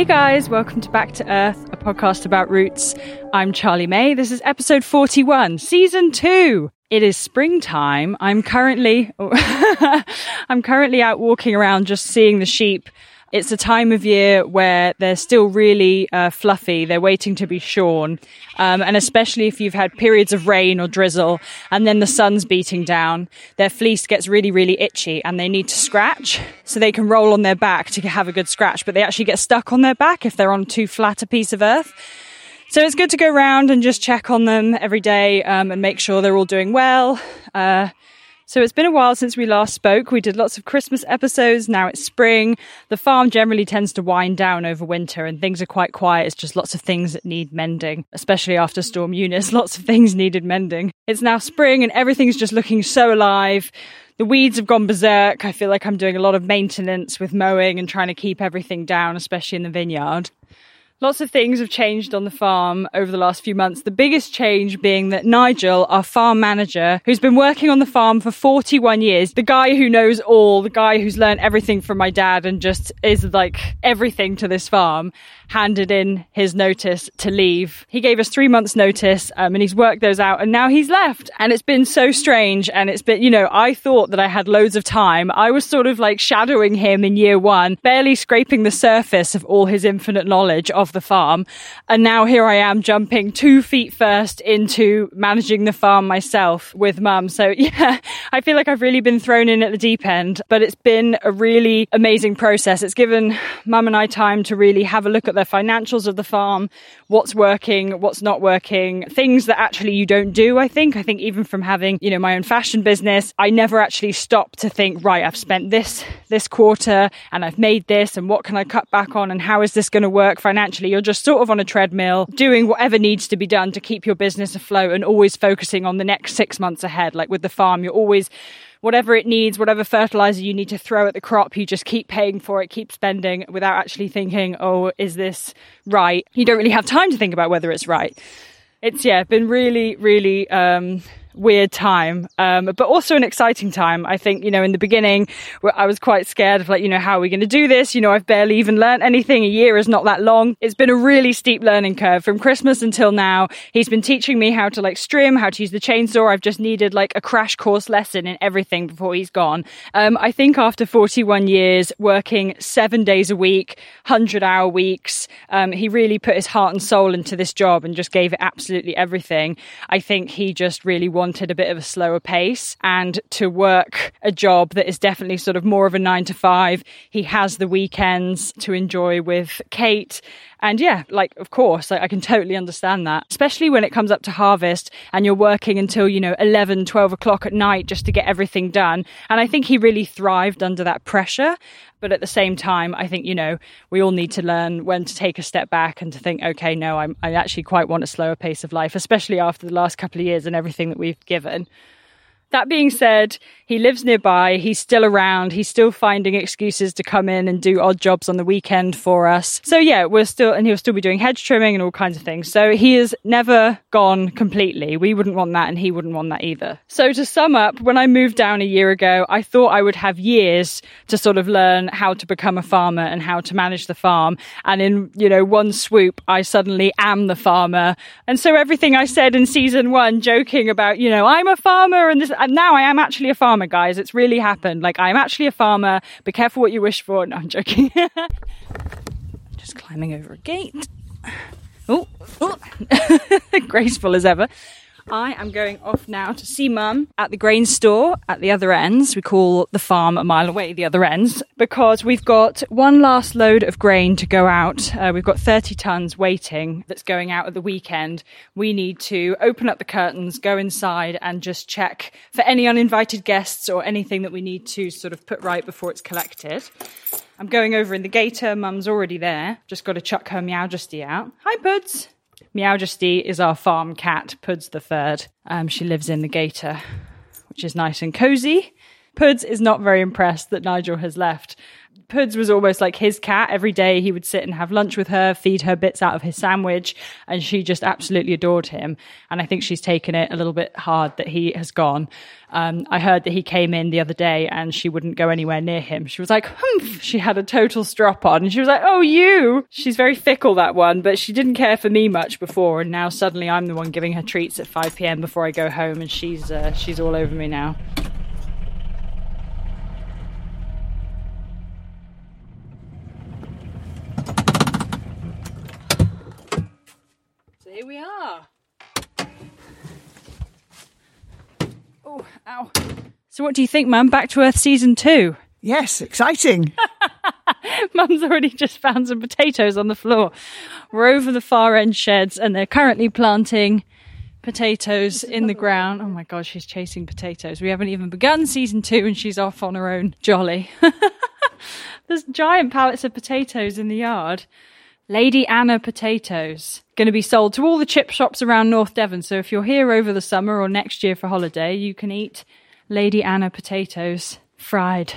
Hey guys, welcome to Back to Earth, a podcast about roots. I'm Charlie May. This is episode 41, season 2. It is springtime. I'm currently I'm currently out walking around just seeing the sheep it's a time of year where they're still really uh, fluffy. They're waiting to be shorn. Um, and especially if you've had periods of rain or drizzle and then the sun's beating down, their fleece gets really, really itchy and they need to scratch. So they can roll on their back to have a good scratch, but they actually get stuck on their back if they're on too flat a piece of earth. So it's good to go around and just check on them every day um, and make sure they're all doing well. Uh, so it's been a while since we last spoke. We did lots of Christmas episodes. Now it's spring. The farm generally tends to wind down over winter and things are quite quiet. It's just lots of things that need mending, especially after Storm Eunice. Lots of things needed mending. It's now spring and everything's just looking so alive. The weeds have gone berserk. I feel like I'm doing a lot of maintenance with mowing and trying to keep everything down, especially in the vineyard. Lots of things have changed on the farm over the last few months. The biggest change being that Nigel, our farm manager, who's been working on the farm for 41 years, the guy who knows all, the guy who's learned everything from my dad and just is like everything to this farm, handed in his notice to leave. He gave us three months notice um, and he's worked those out and now he's left. And it's been so strange. And it's been, you know, I thought that I had loads of time. I was sort of like shadowing him in year one, barely scraping the surface of all his infinite knowledge of the farm. And now here I am jumping two feet first into managing the farm myself with mum. So yeah, I feel like I've really been thrown in at the deep end, but it's been a really amazing process. It's given mum and I time to really have a look at the financials of the farm, what's working, what's not working, things that actually you don't do, I think. I think even from having, you know, my own fashion business, I never actually stop to think, right, I've spent this this quarter and I've made this and what can I cut back on and how is this going to work financially? You're just sort of on a treadmill doing whatever needs to be done to keep your business afloat and always focusing on the next 6 months ahead. Like with the farm, you're always whatever it needs, whatever fertilizer you need to throw at the crop, you just keep paying for it, keep spending without actually thinking, oh, is this right? You don't really have time to think about whether it's right. It's, yeah, been really, really, um, weird time, um, but also an exciting time. I think, you know, in the beginning, I was quite scared of like, you know, how are we going to do this? You know, I've barely even learned anything. A year is not that long. It's been a really steep learning curve from Christmas until now. He's been teaching me how to like strim, how to use the chainsaw. I've just needed like a crash course lesson in everything before he's gone. Um, I think after 41 years working seven days a week, 100 hour weeks, um, he really put his heart and soul into this job and just gave it absolutely everything. I think he just really wanted a bit of a slower pace and to work a job that is definitely sort of more of a nine to five. He has the weekends to enjoy with Kate. And yeah, like, of course, like, I can totally understand that, especially when it comes up to harvest and you're working until, you know, 11, 12 o'clock at night just to get everything done. And I think he really thrived under that pressure. But at the same time, I think, you know, we all need to learn when to take a step back and to think, okay, no, I'm, I actually quite want a slower pace of life, especially after the last couple of years and everything that we've given. That being said, he lives nearby. He's still around. He's still finding excuses to come in and do odd jobs on the weekend for us. So yeah, we're still, and he'll still be doing hedge trimming and all kinds of things. So he is never gone completely. We wouldn't want that and he wouldn't want that either. So to sum up, when I moved down a year ago, I thought I would have years to sort of learn how to become a farmer and how to manage the farm. And in, you know, one swoop, I suddenly am the farmer. And so everything I said in season one, joking about, you know, I'm a farmer and this, and now I am actually a farmer, guys. It's really happened. Like, I'm actually a farmer. Be careful what you wish for. No, I'm joking. Just climbing over a gate. Oh, oh. graceful as ever. I am going off now to see mum at the grain store at the other ends. We call the farm a mile away, the other ends, because we've got one last load of grain to go out. Uh, we've got 30 tons waiting that's going out at the weekend. We need to open up the curtains, go inside, and just check for any uninvited guests or anything that we need to sort of put right before it's collected. I'm going over in the gator. Mum's already there. Just got to chuck her Meowjesty out. Hi, Puds. Meowjesty is our farm cat, Puds the third. Um, she lives in the gator, which is nice and cozy. Puds is not very impressed that Nigel has left. Puds was almost like his cat. Every day he would sit and have lunch with her, feed her bits out of his sandwich, and she just absolutely adored him. And I think she's taken it a little bit hard that he has gone. Um, I heard that he came in the other day and she wouldn't go anywhere near him. She was like, humph. She had a total strop on and she was like, oh, you. She's very fickle, that one, but she didn't care for me much before. And now suddenly I'm the one giving her treats at 5 p.m. before I go home and she's, uh, she's all over me now. We are. Oh, ow. So, what do you think, Mum? Back to Earth season two? Yes, exciting. Mum's already just found some potatoes on the floor. We're over the far end sheds and they're currently planting potatoes in the ground. Oh my god, she's chasing potatoes. We haven't even begun season two and she's off on her own jolly. There's giant pallets of potatoes in the yard. Lady Anna potatoes. Going to be sold to all the chip shops around North Devon. So if you're here over the summer or next year for holiday, you can eat Lady Anna potatoes fried.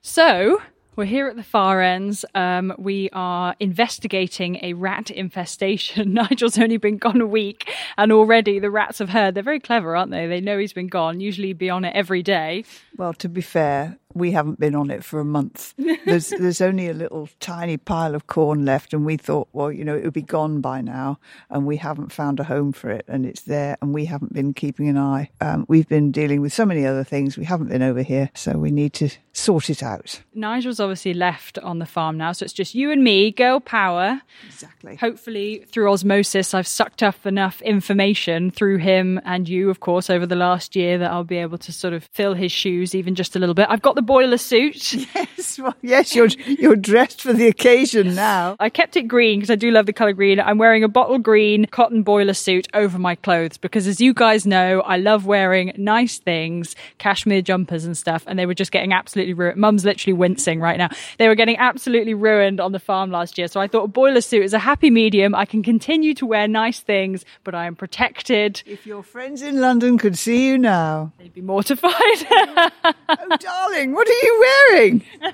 So we're here at the far ends. Um, we are investigating a rat infestation. Nigel's only been gone a week, and already the rats have heard. They're very clever, aren't they? They know he's been gone. Usually, be on it every day. Well, to be fair, we haven't been on it for a month. There's there's only a little tiny pile of corn left, and we thought, well, you know, it would be gone by now, and we haven't found a home for it, and it's there, and we haven't been keeping an eye. Um, we've been dealing with so many other things. We haven't been over here, so we need to sort it out. Nigel's obviously left on the farm now, so it's just you and me, girl power. Exactly. Hopefully, through osmosis, I've sucked up enough information through him and you, of course, over the last year that I'll be able to sort of fill his shoes even just a little bit. I've got the boiler suit. Yes, well, yes, you're you're dressed for the occasion now. I kept it green because I do love the colour green. I'm wearing a bottle green cotton boiler suit over my clothes because, as you guys know, I love wearing nice things, cashmere jumpers and stuff, and they were just getting absolutely ruined. Mum's literally wincing right now. They were getting absolutely ruined on the farm last year. So I thought a boiler suit is a happy medium. I can continue to wear nice things, but I am protected. If your friends in London could see you now, They'd be mortified. oh darling, what are you wearing?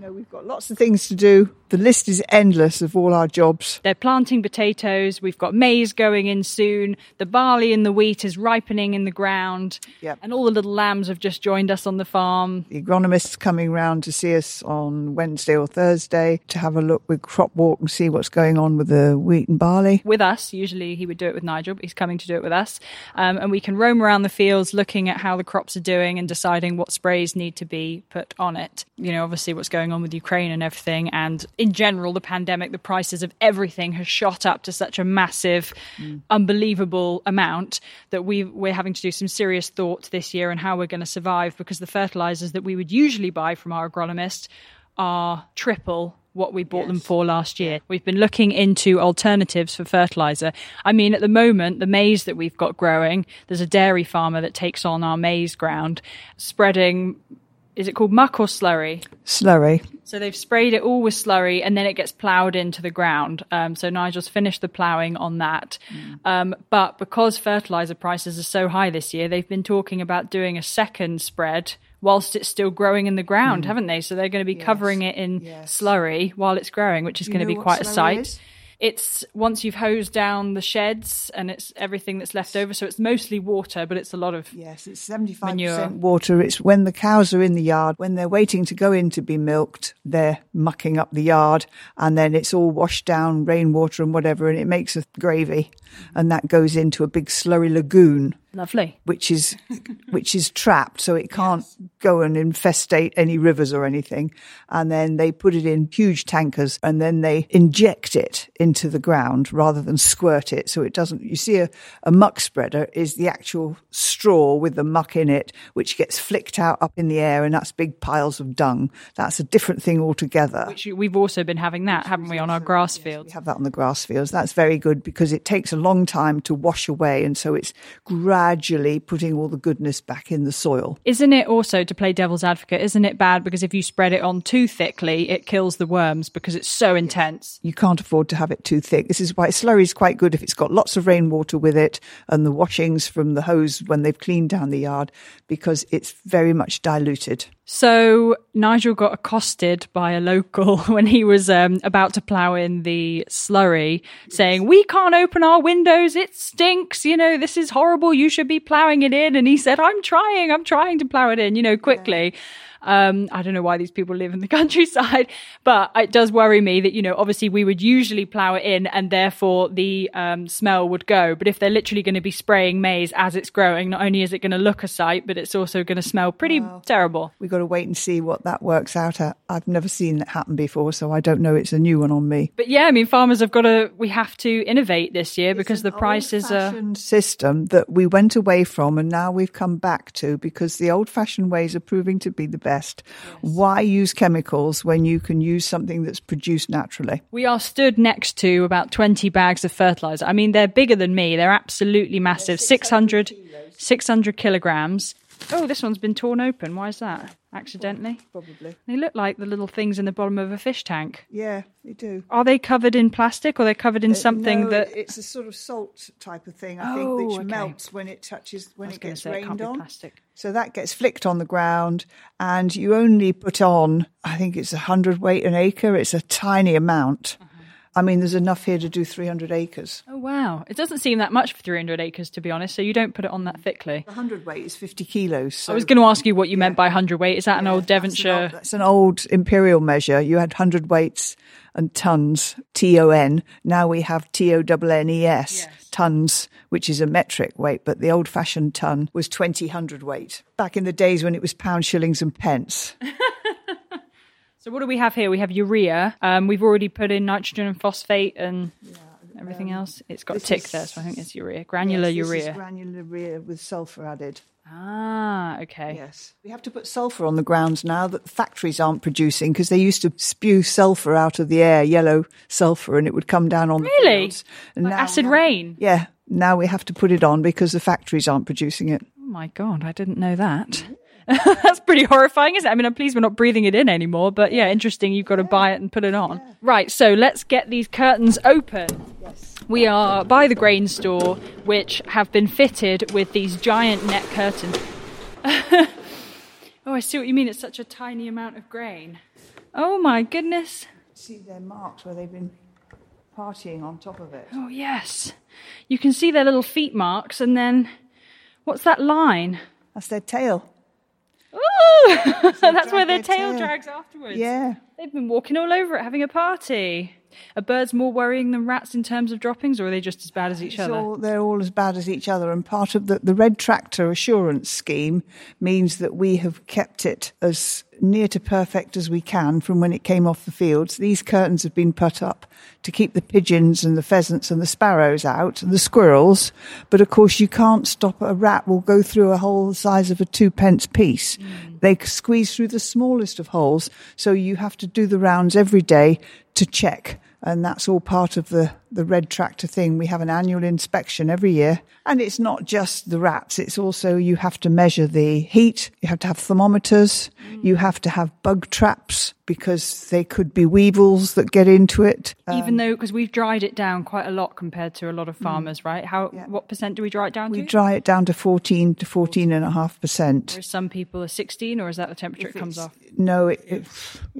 no, we've got lots of things to do. The list is endless of all our jobs. They're planting potatoes. We've got maize going in soon. The barley and the wheat is ripening in the ground. Yep. And all the little lambs have just joined us on the farm. The agronomist's coming round to see us on Wednesday or Thursday to have a look with crop walk and see what's going on with the wheat and barley. With us, usually he would do it with Nigel, but he's coming to do it with us. Um, and we can roam around the fields looking at how the crops are doing and deciding what sprays need to be put on it. You know, obviously what's going on with Ukraine and everything. And in general, the pandemic, the prices of everything has shot up to such a massive, unbelievable amount that we we're having to do some serious thought this year on how we're going to survive because the fertilizers that we would usually buy from our agronomist are triple what we bought them for last year. We've been looking into alternatives for fertilizer. I mean, at the moment, the maize that we've got growing, there's a dairy farmer that takes on our maize ground, spreading is it called muck or slurry? Slurry. So they've sprayed it all with slurry and then it gets ploughed into the ground. Um, so Nigel's finished the ploughing on that. Um, but because fertilizer prices are so high this year, they've been talking about doing a second spread whilst it's still growing in the ground, haven't they? So they're going to be covering it in Yes. slurry while it's growing, which is you going to be quite a sight. is? It's once you've hosed down the sheds and it's everything that's left over. So it's mostly water, but it's a lot of Yes, it's 75% Manure. water. It's when the cows are in the yard, when they're waiting to go in to be milked, they're mucking up the yard and then it's all washed down, rainwater and whatever, and it makes a gravy. And that goes into a big slurry lagoon. Lovely. which is which is trapped, so it can't go and infestate any rivers or anything. And then they put it in huge tankers, and then they inject it into the ground rather than squirt it, so it doesn't. You see, a, a muck spreader is the actual straw with the muck in it, which gets flicked out up in the air, and that's big piles of dung. That's a different thing altogether. Which we've also been having that, haven't we, on our grass fields. We have that on the grass fields. That's very good because it takes a long time to wash away, and so it's gradually putting all the goodness back in the soil. Isn't it also, to play devil's advocate, isn't it bad because if you spread it on too thickly, it kills the worms because it's so intense? You can't afford to have it too thick. This is why slurry is quite good if it's got lots of rainwater with it and the washings from the hose when they've cleaned down the yard because it's very much diluted. So Nigel got accosted by a local when he was um, about to plough in the slurry, saying, "We can't open our windows. It stinks. You know, this is horrible. You should be ploughing it in." And he said, "I'm trying. I'm trying to plough it in. You know, quickly." Um, I don't know why these people live in the countryside, but it does worry me that, you know, obviously we would usually plough it in and therefore the um, smell would go. But if they're literally going to be spraying maize as it's growing, not only is it going to look a sight, but it's also going to smell pretty terrible. We've got to wait and see what that works out at. I've never seen that happen before, so I don't know. It's a new one on me. But yeah, I mean, farmers have got to, we have to innovate this year because the prices are. system that we went away from and now we've come back to because the old fashioned ways are proving to be the best. Why use chemicals when you can use something that's produced naturally? We are stood next to about 20 bags of fertilizer. I mean, they're bigger than me. They're absolutely massive. 600, 600 kilograms. Oh, this one's been torn open. Why is that? Accidentally? Probably. They look like the little things in the bottom of a fish tank. Yeah, they do. Are they covered in plastic or they're covered in something No, that. it's a sort of salt type of thing, I think, Oh, which okay. melts when it touches when it gets say it rained be on. plastic. So that gets flicked on the ground, and you only put on, I think it's a hundred weight an acre. It's a tiny amount. Uh-huh. I mean, there's enough here to do 300 acres. Oh, wow. It doesn't seem that much for 300 acres, to be honest. So you don't put it on that thickly. 100 weight is 50 kilos. So I was going to ask you what you meant by 100 weight. Is that an old That's an Devonshire? old- That's an old imperial measure. You had 100 weights and tons, T O N. Now we have T O N N E S, tons, which is a metric weight, but the old fashioned ton was 20 hundred weight. Back in the days when it was pounds, shillings, and pence. So what do we have here? We have urea. Um, we've already put in nitrogen and phosphate and everything else. It's got a tick is- there, so I think it's urea. Granular Yes, urea. granular urea with sulphur added. ah, okay. Yes. We have to put sulphur on the grounds now that the factories aren't producing because they used to spew sulphur out of the air, yellow sulphur, and it would come down on Really? the fields. And Like acid have- rain? Yeah. Now we have to put it on because the factories aren't producing it. Oh my god, I didn't know that. That's pretty horrifying, isn't it? I mean, I'm pleased we're not breathing it in anymore, but yeah, interesting. You've got to buy it and put it on. Right, so let's get these curtains open. We are by the grain store, which have been fitted with these giant net curtains. oh, I see what you mean. It's such a tiny amount of grain. Oh my goodness. See, their marks where they've been partying on top of it. Oh, yes. You can see their little feet marks, and then what's that line? That's their tail. That's where their tail tail. drags afterwards. Yeah. They've been walking all over it, having a party. Are birds more worrying than rats in terms of droppings, or are they just as bad as each It's other? all, they're all as bad as each other. And part of the, the Red Tractor Assurance Scheme means that we have kept it as near to perfect as we can from when it came off the fields. These curtains have been put up to keep the pigeons and the pheasants and the sparrows out and the squirrels. But of course, you can't stop a rat will go through a hole the size of a two pence piece. Mm. They squeeze through the smallest of holes. So you have to do the rounds every day to check. And that's all part of the the red tractor thing, we have an annual inspection every year. And it's not just the rats, it's also you have to measure the heat, you have to have thermometers, mm. you have to have bug traps because they could be weevils that get into it. Even um, though, because we've dried it down quite a lot compared to a lot of mm. farmers, right? How, what percent do we dry it down We to? dry it down to 14 to 14 and a half percent. Whereas some people are 16, or is that the temperature it comes off? No, it, it,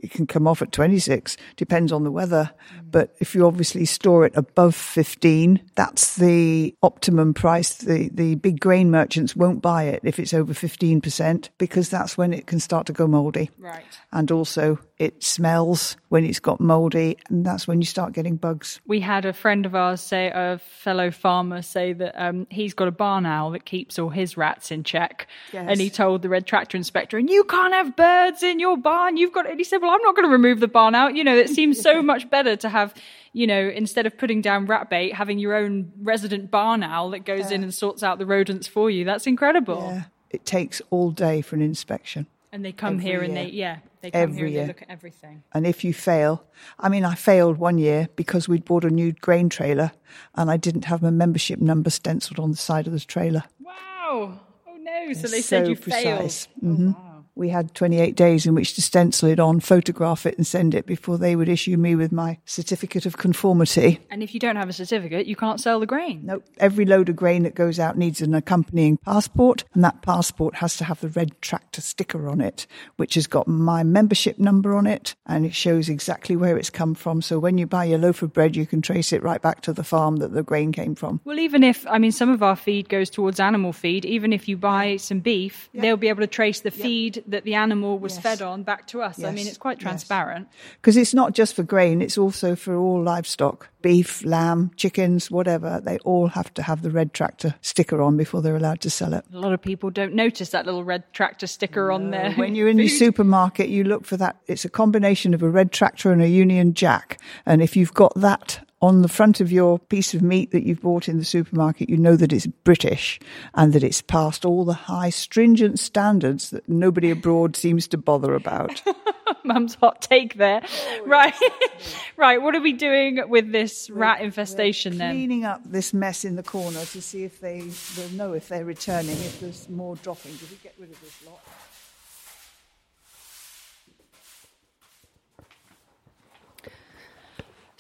it can come off at 26, depends on the weather. Mm. But if you obviously store it above 15, that's the optimum price. The, the big grain merchants won't buy it if it's over 15% because that's when it can start to go moldy. Right. And also, it smells when it's got moldy, and that's when you start getting bugs. We had a friend of ours say, a fellow farmer, say that um, he's got a barn owl that keeps all his rats in check. Yes. And he told the red tractor inspector, and you can't have birds in your barn. You've got, and he said, well, I'm not going to remove the barn owl. You know, it seems so much better to have, you know, instead of putting down rat bait, having your own resident barn owl that goes in and sorts out the rodents for you. That's incredible. Yeah. It takes all day for an inspection. And they come Every here and year. they, yeah, they come Every here and year. they look at everything. And if you fail, I mean, I failed one year because we'd bought a new grain trailer and I didn't have my membership number stenciled on the side of the trailer. Wow. Oh no. So they It's said you precise. failed. Mhm. We had 28 days in which to stencil it on, photograph it, and send it before they would issue me with my certificate of conformity. And if you don't have a certificate, you can't sell the grain. Nope. Every load of grain that goes out needs an accompanying passport, and that passport has to have the red tractor sticker on it, which has got my membership number on it, and it shows exactly where it's come from. So when you buy your loaf of bread, you can trace it right back to the farm that the grain came from. Well, even if, I mean, some of our feed goes towards animal feed, even if you buy some beef, they'll be able to trace the feed that the animal was Yes. fed on back to us. I mean, it's quite transparent. Because it's not just for grain, it's also for all livestock beef, lamb, chickens, whatever. They all have to have the red tractor sticker on before they're allowed to sell it. A lot of people don't notice that little red tractor sticker on there. When you're in the supermarket, you look for that. It's a combination of a red tractor and a Union Jack. And if you've got that on the front of your piece of meat that you've bought in the supermarket, you know that it's British and that it's passed all the high, stringent standards that nobody abroad seems to bother about. Mum's hot take there. Oh, right. right. What are we doing with this rat infestation then? Cleaning up this mess in the corner to see if they will know if they're returning, if there's more dropping. If we get rid of this lot.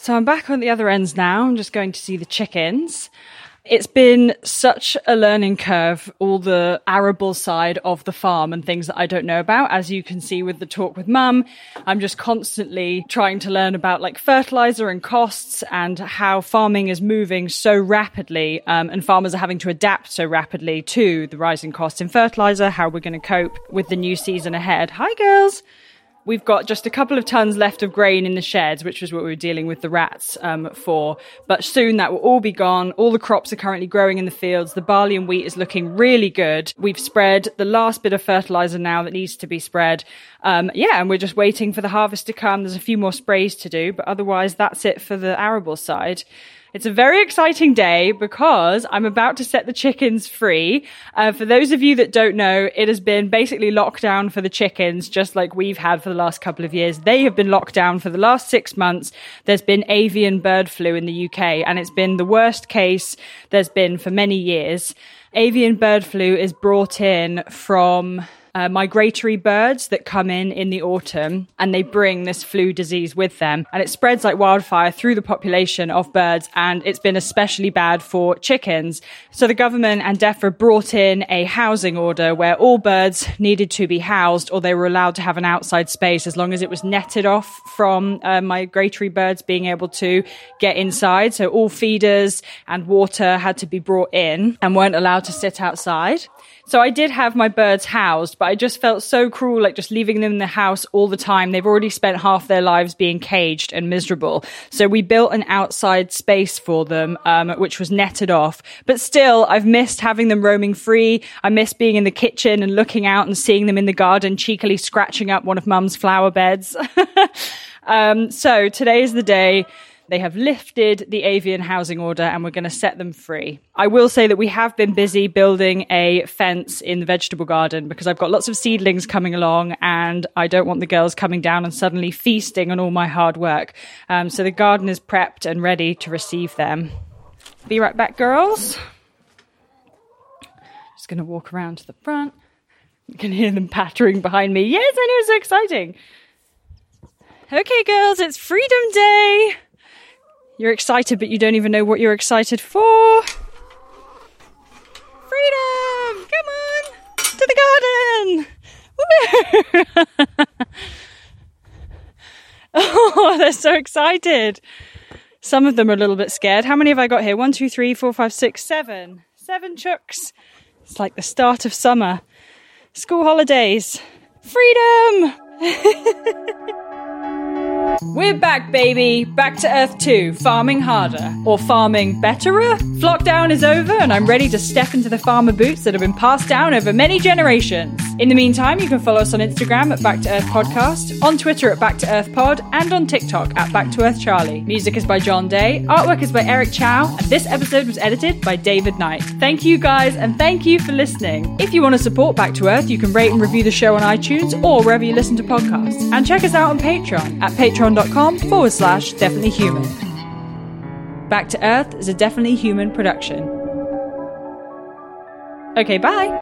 So I'm back on the other ends now. I'm just going to see the chickens. It's been such a learning curve, all the arable side of the farm and things that I don't know about. As you can see with the talk with mum, I'm just constantly trying to learn about like fertilizer and costs and how farming is moving so rapidly. Um, and farmers are having to adapt so rapidly to the rising costs in fertilizer, how we're going to cope with the new season ahead. Hi, girls. We've got just a couple of tons left of grain in the sheds, which was what we were dealing with the rats um, for. But soon that will all be gone. All the crops are currently growing in the fields. The barley and wheat is looking really good. We've spread the last bit of fertilizer now that needs to be spread. Um, yeah, and we're just waiting for the harvest to come. There's a few more sprays to do, but otherwise that's it for the arable side. It's a very exciting day because I'm about to set the chickens free. Uh, for those of you that don't know, it has been basically lockdown for the chickens, just like we've had for the last couple of years. They have been locked down for the last six months. There's been avian bird flu in the UK, and it's been the worst case there's been for many years. Avian bird flu is brought in from uh, migratory birds that come in in the autumn and they bring this flu disease with them and it spreads like wildfire through the population of birds and it's been especially bad for chickens. So the government and DEFRA brought in a housing order where all birds needed to be housed or they were allowed to have an outside space as long as it was netted off from uh, migratory birds being able to get inside. So all feeders and water had to be brought in and weren't allowed to sit outside. So I did have my birds housed, but I just felt so cruel, like just leaving them in the house all the time. They've already spent half their lives being caged and miserable. So we built an outside space for them, um, which was netted off. But still, I've missed having them roaming free. I miss being in the kitchen and looking out and seeing them in the garden, cheekily scratching up one of mum's flower beds. um, so today is the day They have lifted the avian housing order and we're going to set them free. I will say that we have been busy building a fence in the vegetable garden because I've got lots of seedlings coming along and I don't want the girls coming down and suddenly feasting on all my hard work. Um, so the garden is prepped and ready to receive them. Be right back, girls. Just going to walk around to the front. You can hear them pattering behind me. Yes, I know, it's so exciting. Okay, girls, it's Freedom Day. You're excited, but you don't even know what you're excited for. Freedom! Come on! To the garden! oh, they're so excited. Some of them are a little bit scared. How many have I got here? One, two, three, four, five, six, seven. Seven chooks. It's like the start of summer. School holidays. Freedom! We're back, baby. Back to Earth 2, farming harder. Or farming betterer? Flockdown is over, and I'm ready to step into the farmer boots that have been passed down over many generations. In the meantime, you can follow us on Instagram at Back to Earth Podcast, on Twitter at Back to Earth Pod, and on TikTok at Back to Earth Charlie. Music is by John Day, artwork is by Eric Chow, and this episode was edited by David Knight. Thank you guys, and thank you for listening. If you want to support Back to Earth, you can rate and review the show on iTunes or wherever you listen to podcasts. And check us out on Patreon at patreon.com forward slash definitely human. Back to Earth is a definitely human production. Okay, bye.